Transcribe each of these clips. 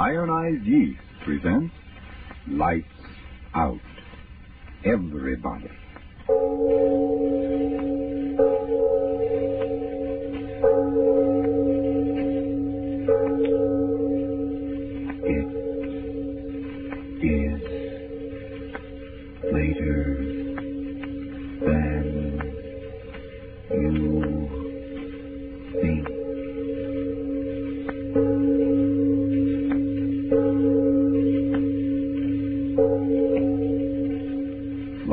Ironized Yeast presents Lights Out. Everybody.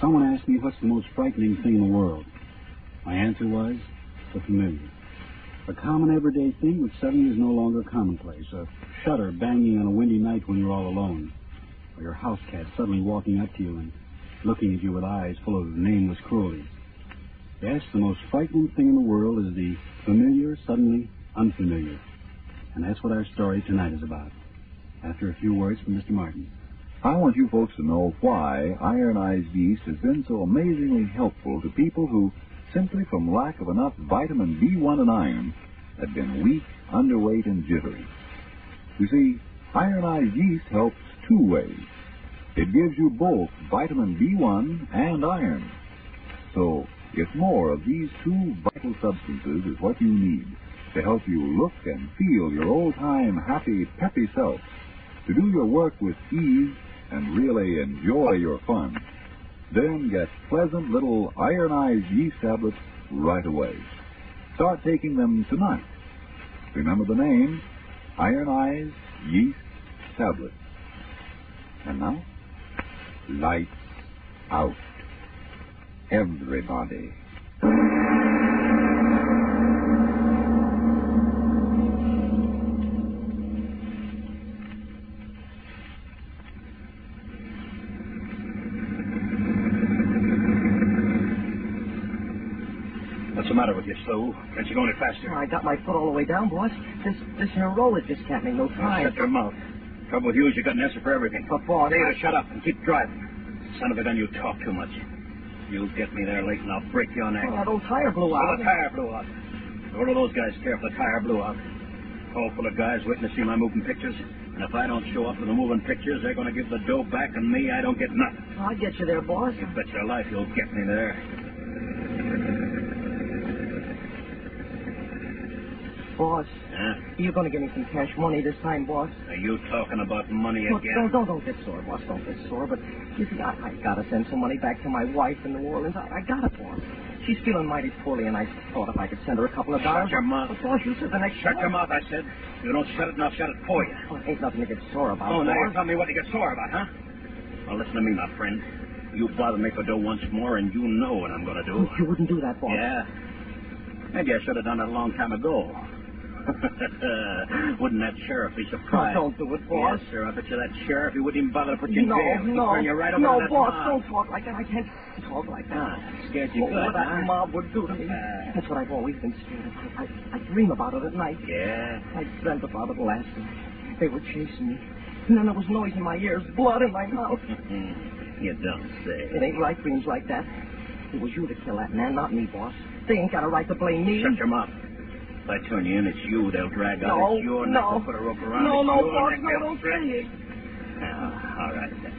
Someone asked me what's the most frightening thing in the world. My answer was the familiar. A common everyday thing which suddenly is no longer commonplace. A shutter banging on a windy night when you're all alone. Or your house cat suddenly walking up to you and looking at you with eyes full of nameless cruelty. Yes, the most frightening thing in the world is the familiar suddenly unfamiliar. And that's what our story tonight is about. After a few words from Mr. Martin. I want you folks to know why ironized yeast has been so amazingly helpful to people who, simply from lack of enough vitamin B1 and iron, have been weak, underweight, and jittery. You see, ironized yeast helps two ways. It gives you both vitamin B1 and iron. So, if more of these two vital substances is what you need to help you look and feel your old-time happy, peppy self, to do your work with ease and really enjoy your fun, then get pleasant little ironized yeast tablets right away. Start taking them tonight. Remember the name, ironized yeast tablets. And now, lights out. Everybody. Matter with you, Slew? Can't you go any faster? I got my foot all the way down, boss. This this here roller just can't make no time. Shut your mouth. Trouble with you is you got an answer for everything. But, boss, you I- shut up and keep driving. Son of a gun, you talk too much. You'll get me there late and I'll break your neck. Oh, that old tire blew out. the tire blew out. What do those guys care if the tire blew out? Hall full of guys waiting to see my moving pictures. And if I don't show up for the moving pictures, they're going to give the dough back, and me, I don't get nothing. I'll get you there, boss. You bet your life you'll get me there. Boss, Huh? you're gonna give me some cash money this time, boss. Are you talking about money Look, again? don't, don't, don't get sore, boss. Don't get sore. But you see, I, I gotta send some money back to my wife in New Orleans. I, I got it, for her. she's feeling mighty poorly, and I thought if I could send her a couple of dollars. Shut your mouth. But, boss, you said the next. Shut your mouth, I said. You don't shut it, and I'll shut it for you. Oh, ain't nothing to get sore about. Oh, now you tell me what you get sore about, huh? Well, listen to me, my friend. You bother me for dough once more, and you know what I'm going to do. You wouldn't do that, boss. Yeah. Maybe I should have done it a long time ago. Wouldn't that sheriff be surprised? Oh, don't do it, boss. Yes, sir. I bet you that sheriff, he wouldn't even bother to put you in No, jail. He'd no, turn you right over no, that boss, mob. don't talk like that. I can't talk like that. Ah, scared you Oh, good, what that mob would do to me. Ah. That's what I've always been scared of. I, I dream about it at night. Yeah. I dreamt about it last night. They were chasing me. And then there was noise in my ears, blood in my mouth. you don't say. It ain't right dreams like that. It was you to kill that man, not me, boss. They ain't got a right to blame me. Shut your mouth. If I turn you in, it's you they'll drag out. No, it's your neck. no. Put a rope around No, no, neck. no, don't say it. Ah, all right, then.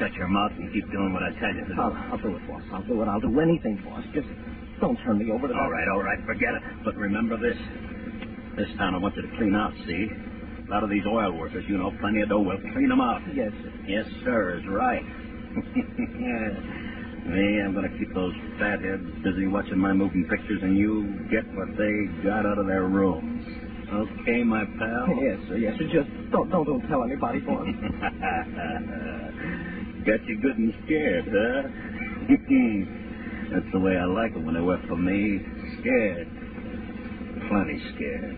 Shut your mouth and keep doing what I tell you to do. I'll, I'll do it, boss. I'll do it. I'll do anything, boss. Just don't turn me over to All that. right, all right, forget it. But remember this. This town I want you to clean out, see? A lot of these oil workers, you know, plenty of dough. We'll clean them out. Yes, sir. Yes, sir, is right. Me, I'm going to keep those fatheads busy watching my moving pictures, and you get what they got out of their rooms. Okay, my pal? Yes, sir. Yes, sir. Just don't, don't, don't tell anybody, boss. Got you good and scared, huh? That's the way I like it when they work for me. Scared. Plenty scared.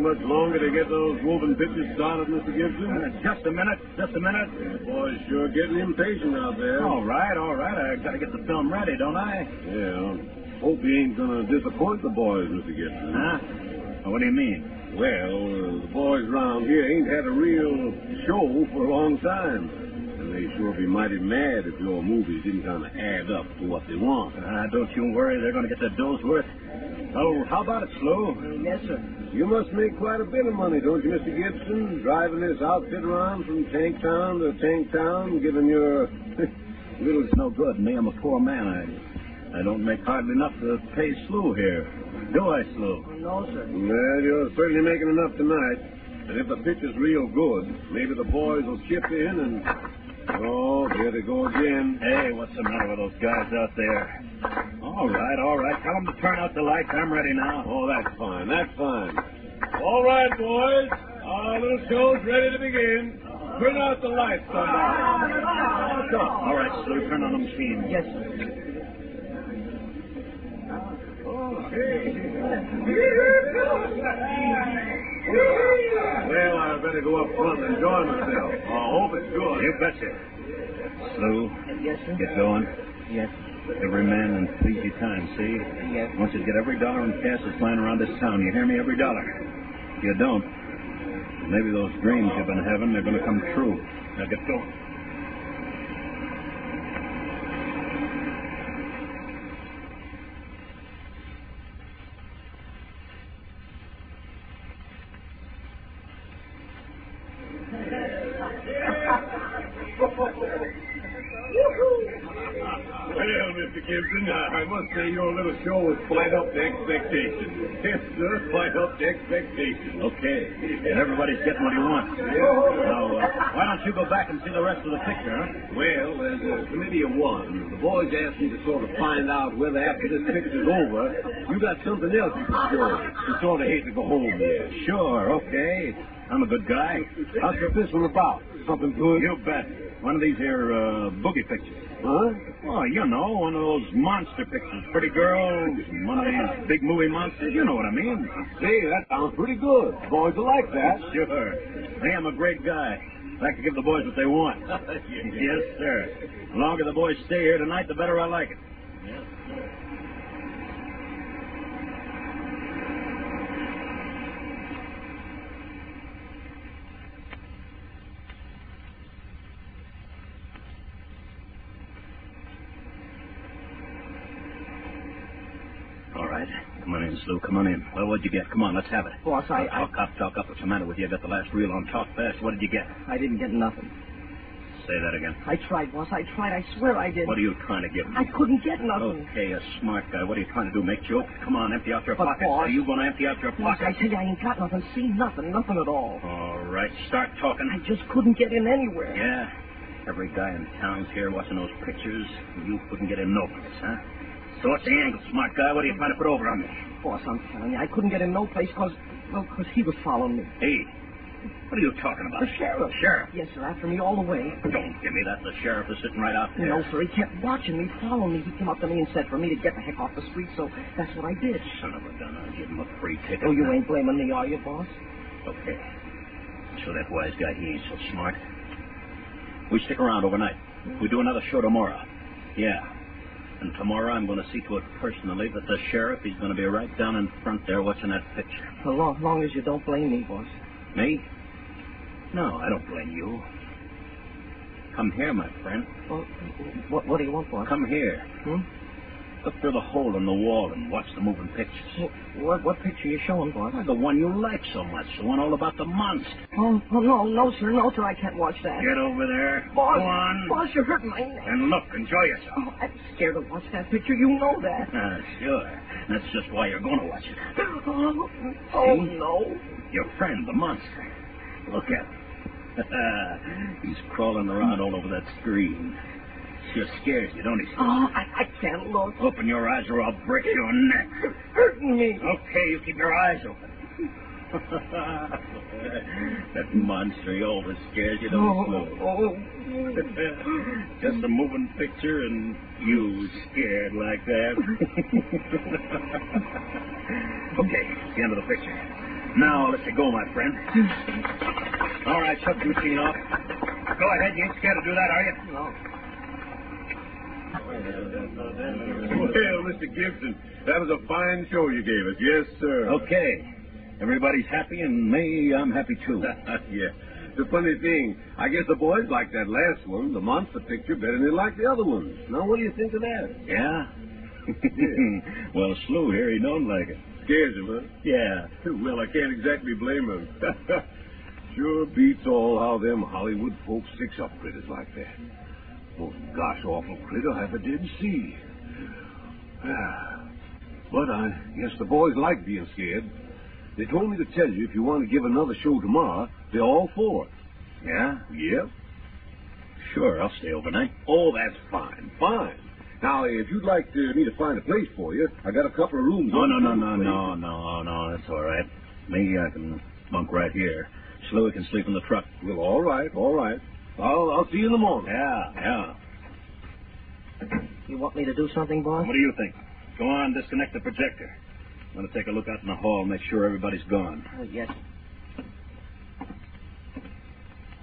Take much longer to get those moving pictures started, Mr. Gibson? Uh, just a minute, just a minute. The boys sure getting impatient out there. All right, all right. I got to get the film ready, don't I? Yeah. Hope you ain't gonna disappoint the boys, Mr. Gibson. Huh? What do you mean? Well, uh, the boys round here ain't had a real show for a long time. And they sure be mighty mad if your movies didn't kind of add up to what they want. Uh, don't you worry. They're going to get their dough's worth. Oh, how about it, Slew? yes, sir. You must make quite a bit of money, don't you, Mr. Gibson? Driving this outfit around from tank town to tank town, giving your Little is no good. Me, I'm a poor man. I, I don't make hardly enough to pay Slew here. Do I, Slew? No, sir. Well, you're certainly making enough tonight. And if the pitch is real good, maybe the boys will chip in and. Oh, there they go again. Hey, what's the matter with those guys out there? All right, all right. Tell them to turn out the lights. I'm ready now. Oh, that's fine. That's fine. All right, boys. Our little show's ready to begin. Turn out the lights, somebody. All right, Slew, turn on the machine. Yes, sir. Well, I better go up front and enjoy myself. I hope it's good. You betcha. Slew, Yes, sir. get going. Yes. Every man in pleasy time, see? Yes. I want you to get every dollar in cash that's lying around this town. You hear me? Every dollar. If you don't, maybe those dreams you've been having are going to come true. Now get going. Show was quite up to expectations. Yes, sir, quite up to expectations. Okay. And everybody's getting what he wants. Now, uh, why don't you go back and see the rest of the picture, huh? Well, as a committee of one, the boys asked me to sort of find out whether after this picture's over, you got something else you could show. You sort of hate to go home there. Sure, okay. I'm a good guy. How's this one about? Something good? You bet. One of these here uh, boogie pictures. Huh? Oh, you know, one of those monster pictures. Pretty girls, one of these big movie monsters. You know what I mean. Say, that sounds pretty good. Boys will like that. Sure. Hey, I'm a great guy. Like to give the boys what they want. yes, sir. The longer the boys stay here tonight, the better I like it. All right. Come on in, Come on in. Well, what'd you get? Come on, let's have it. Boss, I- Talk up, talk up. What's the matter with you? I got the last reel on Talk Fast. What did you get? I didn't get nothing. Say that again. I tried, boss. I tried. I swear I did. What are you trying to get me? I couldn't get nothing. Okay, a smart guy. What are you trying to do? Make jokes? Come on, empty out your But, pockets. boss- Are you going to empty out your Boss, I pockets? tell you, I ain't got nothing. See, nothing. Nothing at all. All right, start talking. I just couldn't get in anywhere. Yeah. Every guy in town's here watching those pictures. You couldn't get in no place, huh? So what's the angle, smart guy? What are you trying to put over on me? Boss, I'm telling you, I couldn't get in no place because, well, because he was following me. Hey, what are you talking about? The sheriff. Sheriff? Yes, sir, after me all the way. Don't give me that. The sheriff is sitting right out there. No, sir, he kept watching me, following me. He came up to me and said for me to get the heck off the street, so that's what I did. Son of a gun, I'll give him a free ticket. Oh, you ain't blaming me, are you, boss? Okay. So that wise guy, he ain't so smart. We stick around overnight. We do another show tomorrow. Yeah. And tomorrow I'm going to see to it personally that the sheriff, he's going to be right down in front there watching that picture. As long, long as you don't blame me, boss. Me? No, I don't blame you. Come here, my friend. Well, what, what do you want, boss? Come here. Hmm? Look through the hole in the wall and watch the moving pictures. What, what picture you showing, boss? The one you like so much, the one all about the monster. Oh, oh, no, no, sir, no, sir, I can't watch that. Get over there. Boss, Go on. boss, you're hurting my neck. And look, enjoy yourself. Oh, I'm scared to watch that picture. You know that. Ah, sure. That's just why you're going to watch it. Oh, oh no. Your friend, the monster. Look at him. He's crawling around all over that screen. Sure scared. you, don't he? Oh, I, I can't look. Open your eyes or I'll break your neck. Hurting me. Okay, you keep your eyes open. that monster, he always scares you, Oh, don't he? oh. oh. Just a moving picture and you scared like that. okay, it's the end of the picture. Now I'll let you go, my friend. All right, shut the machine off. Go ahead, you ain't scared to do that, are you? No. Well, Mr. Gibson, that was a fine show you gave us. Yes, sir. Okay. Everybody's happy, and me, I'm happy too. yeah. The funny thing, I guess the boys liked that last one, the monster picture, better than they liked the other ones. Now, what do you think of that? Yeah? well, Slew here, he don't like it. Scares him, huh? Yeah. Well, I can't exactly blame him. sure beats all how them Hollywood folks fix up critters like that. Most gosh awful critter I ever did see. but I guess the boys like being scared. They told me to tell you if you want to give another show tomorrow, they're all for it. Yeah? Yep. Sure, I'll stay overnight. Oh, that's fine, fine. Now, if you'd like to, me to find a place for you, I got a couple of rooms. Oh, no, on no, no, no, no, no, no, that's all right. Me, I can bunk right here. Slew can sleep in the truck. Well, all right, all right. I'll, I'll see you in the morning. Yeah, yeah. You want me to do something, boss? What do you think? Go on, disconnect the projector. I'm going to take a look out in the hall, make sure everybody's gone. Oh, yes.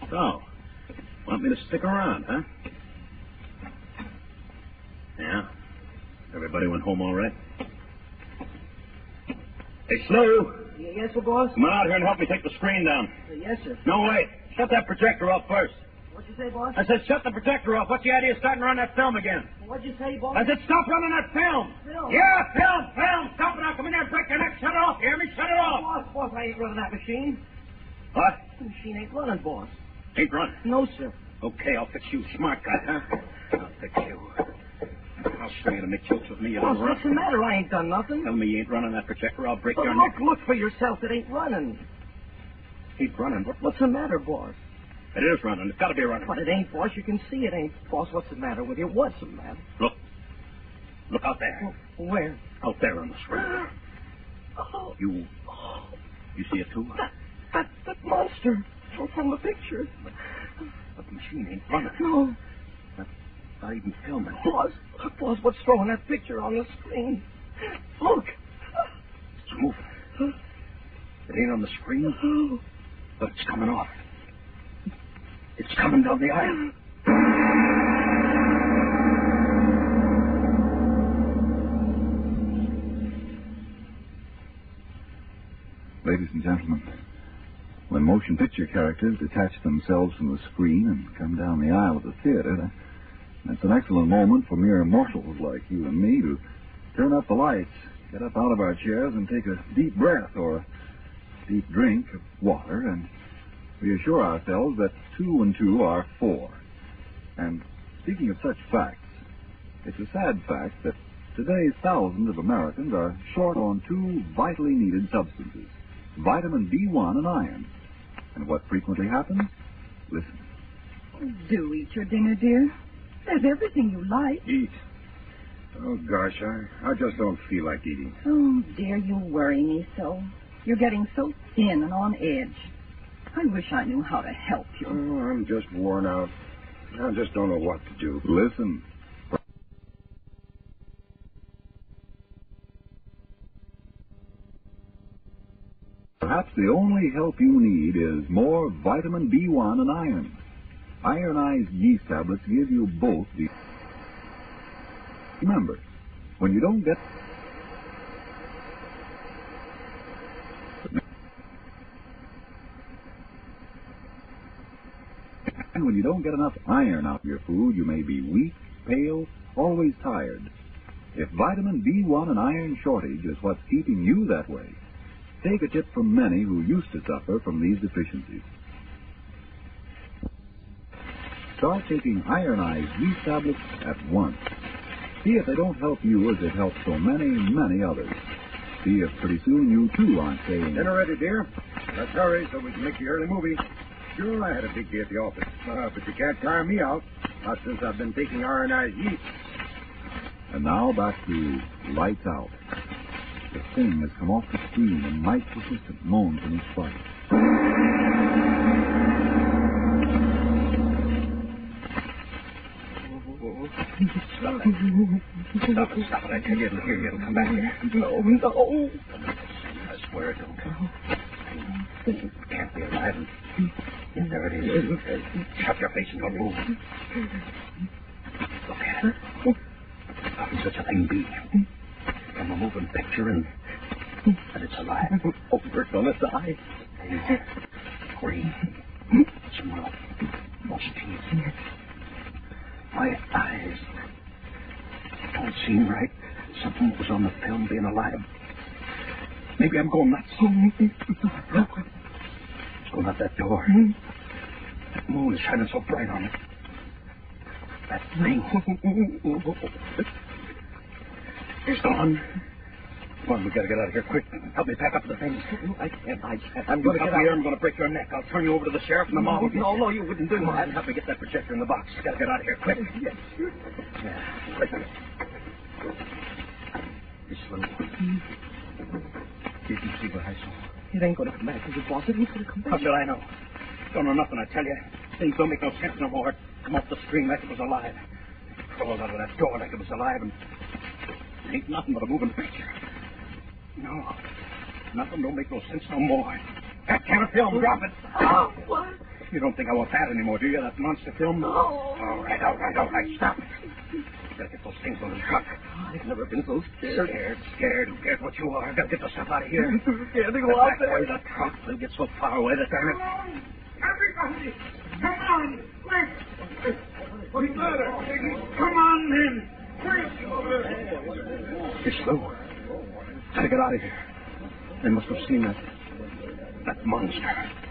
So, want me to stick around, huh? Yeah. Everybody went home all right? Hey, Slew, Y- Yes, sir, boss? come on out here and help me take the screen down. Uh, Yes, sir. No, wait. Shut that projector off first. What'd you say, boss? I said, shut the projector off. What's the idea of starting to run that film again? What'd you say, boss? I said, stop running that film. Film? Yeah, film, film. Stop it now. Come in there and break your neck. Shut it off. You hear me? Shut it off. Boss, boss, I ain't running that machine. What? The machine ain't running, boss. Ain't running. No, sir. Okay, I'll fix you, smart guy, huh? I'll fix you. I'll show you to make jokes with me. You Boss, what's the matter? I ain't done nothing. Tell me you ain't running that projector. I'll break But your look, neck. look for yourself. It ain't running. Keep running. What? What's the matter, boss? It is running. It's got to be running. But it ain't, boss. You can see it ain't. Boss, what's the matter with you? What's the matter? Look. Look out there. Where? Out there on the screen. Oh, You. You see it too? that, that, that monster from, from the picture. But the machine ain't running. No. Not even filming. Boss, boss, what's throwing that picture on the screen? Look. It's moving. It ain't on the screen, but it's coming off. It's coming down the aisle. Ladies and gentlemen, when motion picture characters detach themselves from the screen and come down the aisle of the theater, that- that's an excellent moment for mere mortals like you and me to turn up the lights, get up out of our chairs, and take a deep breath or a deep drink of water and reassure ourselves that two and two are four. And speaking of such facts, it's a sad fact that today thousands of Americans are short on two vitally needed substances, vitamin B1 and iron. And what frequently happens? Listen. Do eat your dinner, dear. There's everything you like. Eat. Oh, gosh, I, I just don't feel like eating. Oh, dear, you worry me so. You're getting so thin and on edge. I wish I knew how to help you. Oh, I'm just worn out. I just don't know what to do. Listen. Perhaps the only help you need is more vitamin B1 and iron. Ironized yeast tablets give you both the. Remember, when you don't get. And when you don't get enough iron out of your food, you may be weak, pale, always tired. If vitamin B1 and iron shortage is what's keeping you that way, take a tip from many who used to suffer from these deficiencies. Start taking ironized yeast tablets at once. See if they don't help you as it helps so many, many others. See if pretty soon you too aren't saying, Dinner ready, dear? Let's hurry so we can make the early movie. Sure, I had a big day at the office, uh, but you can't tire me out. Not since I've been taking ironized yeast. And now back to lights out. The thing has come off the screen and Mike persistent moans in his fright. Stop it. Stop it, stop it. I tell you, it'll hear you. It'll come back here. No, no. I swear it don't. It can't be alive. Yes, there it is. Shut your face and don't move. Look at it. How can such a thing be? From a moving picture and... and it's alive. Over it's gonna die. Hey, green. Some milk. Most teeth. My eyes don't seem right. Something was on the film being alive. Maybe I'm going nuts. Going out that door. Hmm. That moon is shining so bright on it. That thing. It's gone. Come on, we gotta get out of here quick. Help me pack up the things. I can't. I can't. I'm gonna get here. I'm gonna break your neck. I'll turn you over to the sheriff and the mob. No, no, you wouldn't do that. help me get that projector in the box. Gotta get out of here quick. Yes. Yeah, quick. Be slow. Did you see what I saw? It ain't gonna come back, is it, boss? It ain't gonna come back. How should I know? Don't know nothing, I tell you. Things don't make no sense no more. Come off the screen like it was alive. Crawled out of that door like it was alive, and it ain't nothing but a moving picture. No, nothing don't make no sense no more. That kind of film, drop it. Oh, what? You don't think I want that anymore, do you? That monster film? No. All right, all right, all right. Stop. Gotta get those things on the truck. I've never been so scared. Scared, scared. Who cares what you are? Gotta get the stuff out of here. Scared to Get go out back way there. the truck. We'll get so far away that they're... On! Everybody, come on, quick! What's the matter? Come on, men! Quick! It's slow. Gotta get out of here. They must have seen that... that monster.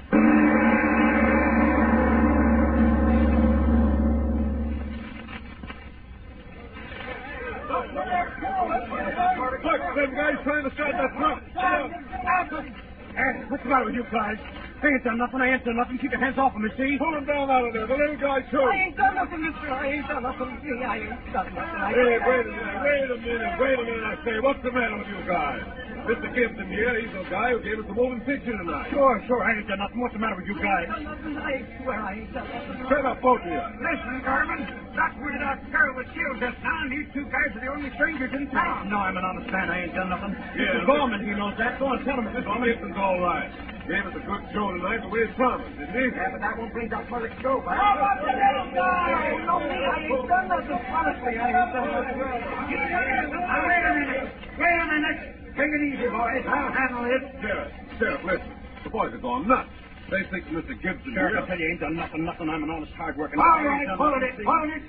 Guys? I ain't done nothing. I ain't done nothing. Keep your hands off of me, see? Pull him down out of there. The little guy, too. I ain't done nothing, mister. I ain't done nothing. I ain't done nothing. I Hey, wait a minute, wait a minute, wait a minute, I say. What's the matter with you guys? Mr. Gibson here, he's the guy who gave us the moving picture tonight. Sure, sure. I ain't done nothing. What's the matter with you guys? I ain't done nothing. I swear I ain't done nothing. Shut up, both of you. Listen, Garvin, that weirded out girl with shield just now, and these two guys are the only strangers in town. No, I'm an honest man. I ain't done nothing. Yeah. Gorman, he knows that. Go on, tell him, Mr. Gibson's all right. Gave us a good show tonight the way he promised, didn't he? Yeah, but that won't bring that mother to go back. How about the little guy? No, me. I ain't done nothing. Honestly, I ain't done nothing. Now, wait a minute. Wait a minute. Take it easy, boys. I'll handle it. Sheriff, Sheriff, listen. The boys are going nuts. They think Mr. Gibson Sheriff. I tell you, ain't done nothing, nothing. I'm an honest, hard-working All man. I right, done hold it, hold it.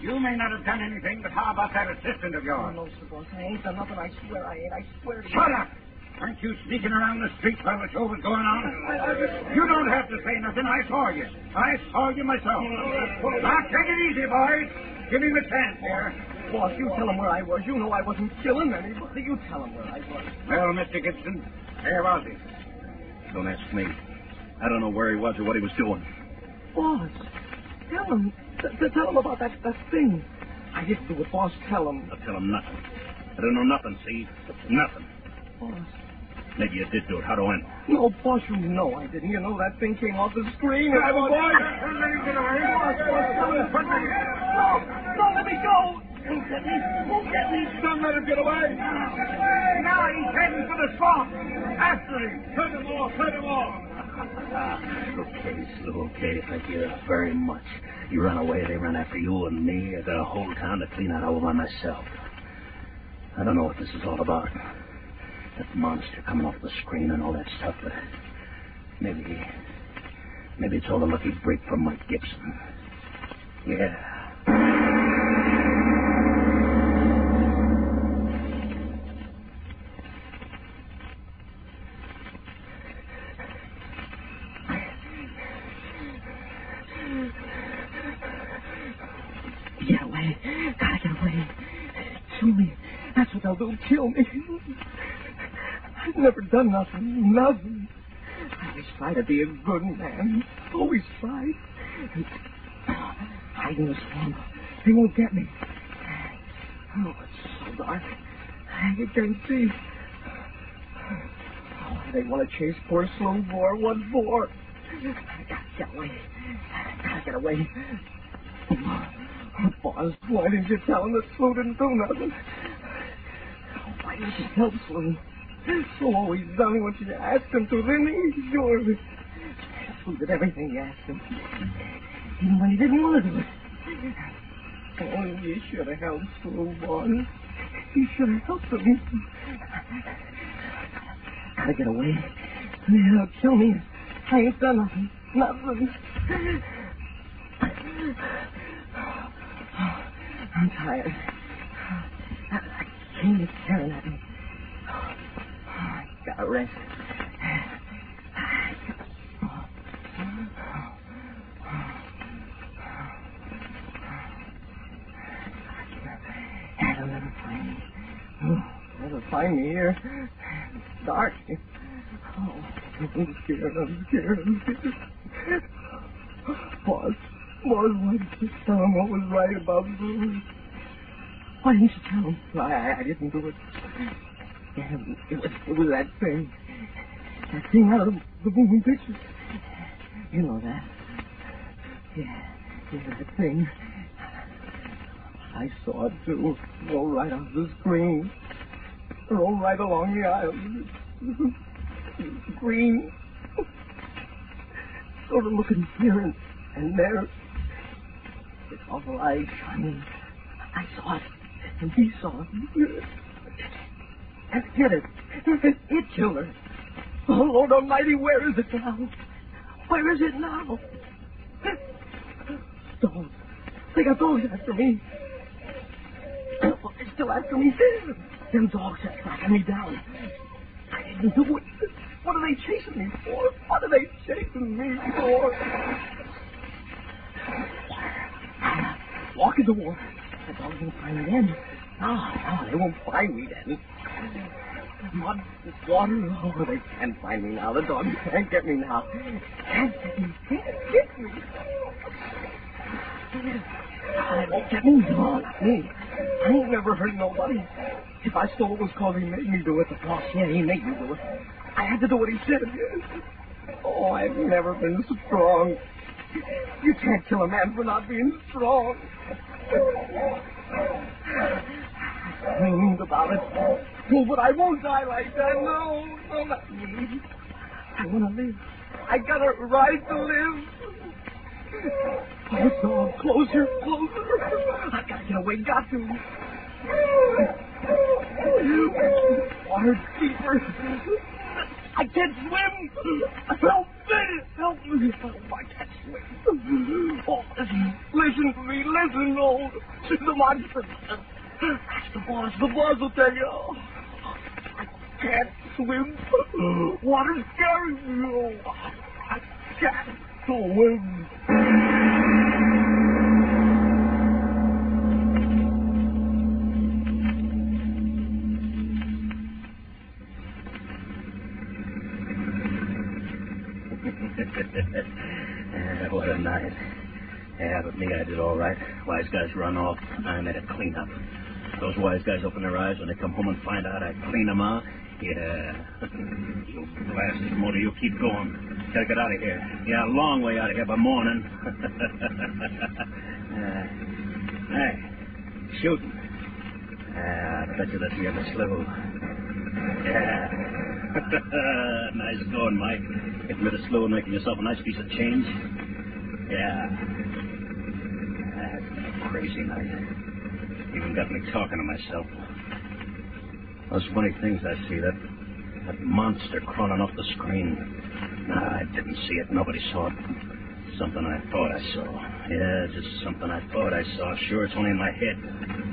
You may not have done anything, but how about that assistant of yours? Oh, yours? no, sir, boss. I ain't done nothing. I swear I ain't. I swear to you. Shut up. Aren't you sneaking around the streets while the show was going on? You don't have to say nothing. I saw you. I saw you myself. Now, take it easy, boys. Give him a chance here. Boss, you tell him where I was. You know I wasn't killing anybody. You tell him where I was. Well, Mr. Gibson, where was he? Don't ask me. I don't know where he was or what he was doing. Boss, tell him. T- t- tell him about that, that thing. I didn't do it, boss. Tell him. I'll tell him nothing. I don't know nothing, see? Nothing. Boss. Maybe you did do it. How do I know? No, boss, you know I didn't. You know that thing came off the screen. Grab him, boss. boys. Don't let him get away. Boss, boss, tell him. No, no, let me go. Won't get me. Won't get me. Don't let him get away. Now he's heading for the swamp. After him. Cut him off. Cut him off. Okay, Slew, okay. Thank you very much. You run away, they run after you and me. I got a whole town to clean out all by myself. I don't know what this is all about. That monster coming off the screen and all that stuff, but maybe, maybe it's all a lucky break from Mike Gibson. Yeah. Get away. Gotta get away. Kill me, that's what do, kill me. Never done nothing. Nothing. I always try to be a good man. Always try. And hide in the swamp. They won't get me. Oh, it's so dark. I can't see. Oh, they want to chase poor slow boy. What for? I gotta get away. I gotta get away. Boss, why didn't you tell him that Slew didn't do nothing? Why didn't you tell Slew? Slew always done He what you asked him to, didn't he? Sure. Slew did everything you asked him. Even when he didn't want to do it. Oh, you should have helped Slew, boy. You should have helped him. Gotta get away. They'll kill me. I ain't done nothing. Nothing. I'm tired. I can't staring at me. I gotta rest. They'll never find me. Here. It's dark. Oh, I'm scared. I'm scared. I'm scared. Boss, why didn't you tell him what was right about Bruce? Why didn't you tell him? I, I didn't do it. Yeah, it was, it was that thing. That thing out of the, moving pictures. You know that. Yeah, yeah, that thing. I saw it too. Roll right off the screen. Roll right along the aisle. Green. Sort of looking here and, and there. It's awful light shining. I saw it. And he saw it. And hit it. It, it killed her. Oh, Lord Almighty, where is it now? Where is it now? Dogs. They got dogs after me. They're still after me. Them dogs are tracking me down. I didn't do it. What are they chasing me for? What are they chasing me for? Walk in the water. The dogs won't find me then. No, no, they won't find me then. Mud, water, oh, they can't find me now. The dogs can't get me now. Can't get me. Can't get me. They won't get me. No, not me. I ain't never hurt nobody. If I stole what was called, he made me do it. The boss, yeah, he made me do it. I had to do what he said. Oh, I've never been strong. You can't kill a man for not being strong. I Dreamed about it. Oh, but I won't die like that. No, no, not me. I want to live. I got a right to live. Oh, dog, closer, closer. I gotta get away, got to. Water's deeper. I can't swim. Help me, help me. Oh, I can't swim. Oh, listen, listen to me, listen, she's the monster. Ask the boss, the boss will tell you. Can't swim. Water's carrying me. Oh, I can't swim. What a night. Yeah, but me, I did all right. Wise guys run off. I made a clean up. Those wise guys open their eyes when they come home and find out I clean them out. Yeah. you blasted motor, you keep going. Gotta get out of here. Yeah, a long way out of here by morning. uh, hey, shooting. I bet you that's the other slough. Yeah. nice going, Mike. Getting rid of Slew and making yourself a nice piece of change. Yeah. That's been a crazy night. Even got me talking to myself. Those funny things I see, that that monster crawling off the screen. Nah, I didn't see it. Nobody saw it. Something I thought I saw. Yeah, just something I thought I saw. Sure, it's only in my head.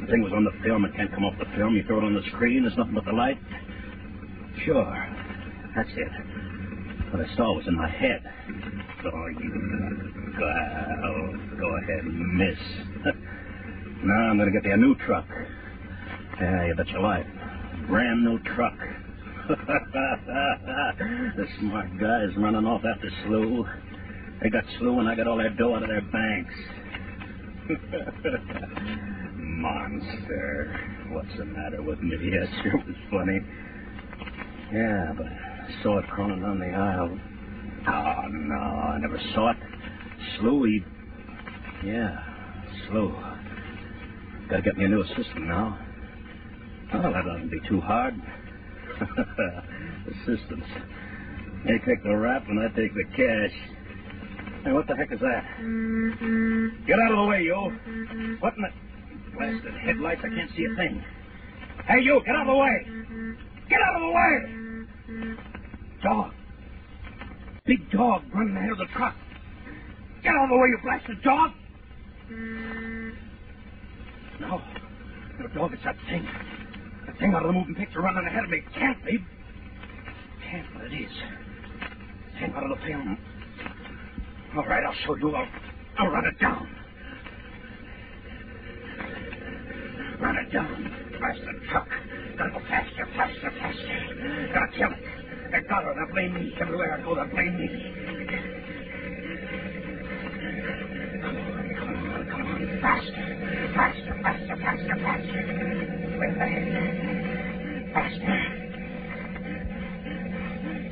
The thing was on the film. It can't come off the film. You throw it on the screen. There's nothing but the light. Sure. That's it. What I saw was in my head. Oh, you go, go ahead miss. now I'm going to get you a new truck. Yeah, you bet your life. Brand new truck. the smart guys running off after Slew. They got Slew and I got all their dough out of their banks. Monster. What's the matter with me? Yes, sure was funny. Yeah, but I saw it crawling down the aisle. Oh, no, I never saw it. Slew, he... Yeah, Slew. Gotta get me a new assistant now. Oh, that doesn't be too hard. Assistance. They take the rap and I take the cash. Hey, what the heck is that? Mm-hmm. Get out of the way, you. Mm-hmm. What in the... Blasted mm-hmm. headlights, I can't see a thing. Hey, you, get out of the way. Get out of the way! Dog. Big dog running ahead of the truck. Get out of the way, you blasted dog! No. No, dog, it's that thing. Thing out of the moving picture running ahead of me. Can't be. Can't, but it is. Thing out of the film. All right, I'll show you. I'll, I'll run it down. Run it down. Blasted truck. Gotta go faster, faster, faster. Gotta kill it. They got her. They blame me. Everywhere I go, they blame me. Come on, come on, come on. Faster, faster, faster, faster, faster. Faster.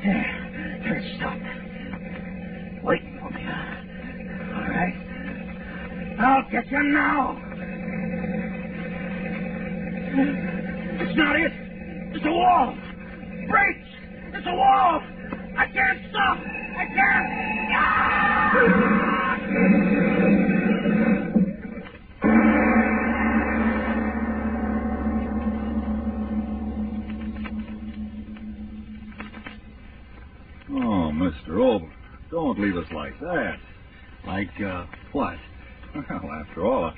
There. There it stopped. Waiting for me. All right. I'll get you now. It's not it. It's a wall. It's a wall. I can't stop. I can't. Oh, don't leave us like that. Like, uh, what? Well, after all,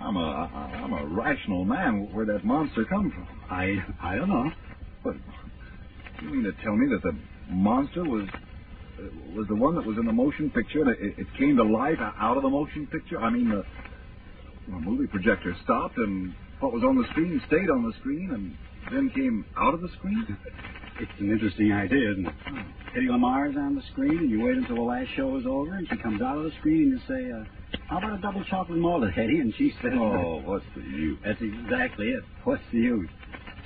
I'm a I'm a rational man. Where'd that monster come from? I, I don't know. But you mean to tell me that the monster was uh, was the one that was in the motion picture? And it, it came to life out of the motion picture. I mean, the, the movie projector stopped, and what was on the screen stayed on the screen, and then came out of the screen. It's an interesting idea, isn't it? Hedy Lamarr's on the screen, and you wait until the last show is over, and she comes out of the screen, and you say, uh, how about a double chocolate malted, Hedy? And she says, Oh, what's the use? That's exactly it. What's the use?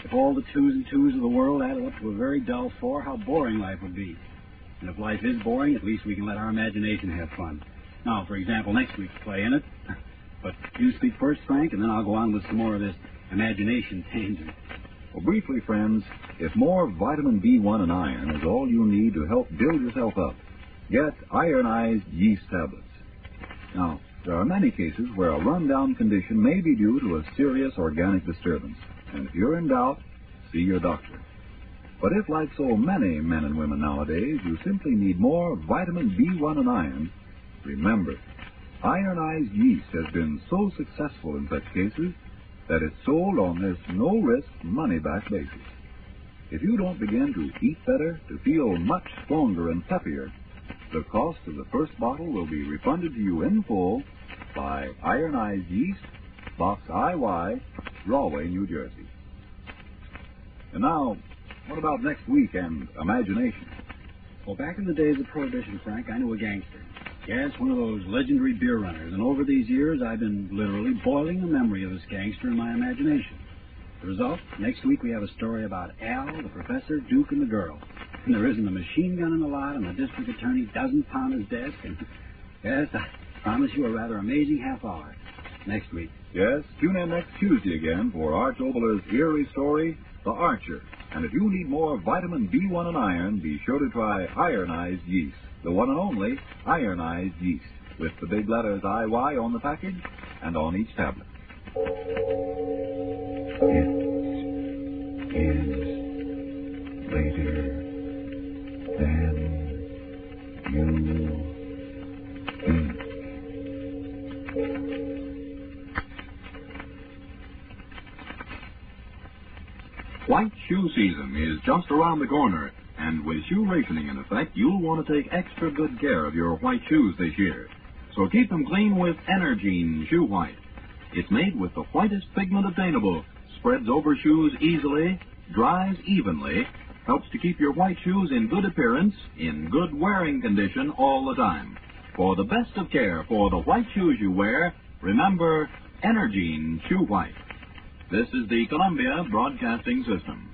If all the twos and twos of the world added up to a very dull four, how boring life would be. And if life is boring, at least we can let our imagination have fun. Now, for example, next week's play in it. But you speak first, Frank, and then I'll go on with some more of this imagination tangent. Well, briefly, friends, if more vitamin B1 and iron is all you need to help build yourself up, get ironized yeast tablets. Now, there are many cases where a rundown condition may be due to a serious organic disturbance, and if you're in doubt, see your doctor. But if, like so many men and women nowadays, you simply need more vitamin B1 and iron, remember, ironized yeast has been so successful in such cases that it's sold on this no-risk, money-back basis. if you don't begin to eat better, to feel much stronger and peppier, the cost of the first bottle will be refunded to you in full by Ironized Yeast, Box IY, Rahway, New Jersey. And now, what about next week and imagination? Well, back in the days of Prohibition, Frank, I knew a gangster. Yes, one of those legendary beer runners. And over these years, I've been literally boiling the memory of this gangster in my imagination. The result, next week we have a story about Al, the professor, Duke, and the girl. And there isn't a machine gun in the lot, and the district attorney doesn't pound his desk. And yes, I promise you a rather amazing half hour next week. Yes, tune in next Tuesday again for Arch Oboler's eerie story, The Archer. And if you need more vitamin B1 and iron, be sure to try ironized yeast, the one and only ironized yeast, with the big letters IY on the package and on each tablet. It is later than you think. White shoe season is just around the corner, and with shoe rationing in effect, you'll want to take extra good care of your white shoes this year. So keep them clean with Energine Shoe White. It's made with the whitest pigment obtainable, spreads over shoes easily, dries evenly, helps to keep your white shoes in good appearance, in good wearing condition all the time. For the best of care for the white shoes you wear, remember Energine Shoe White. This is the Columbia Broadcasting System.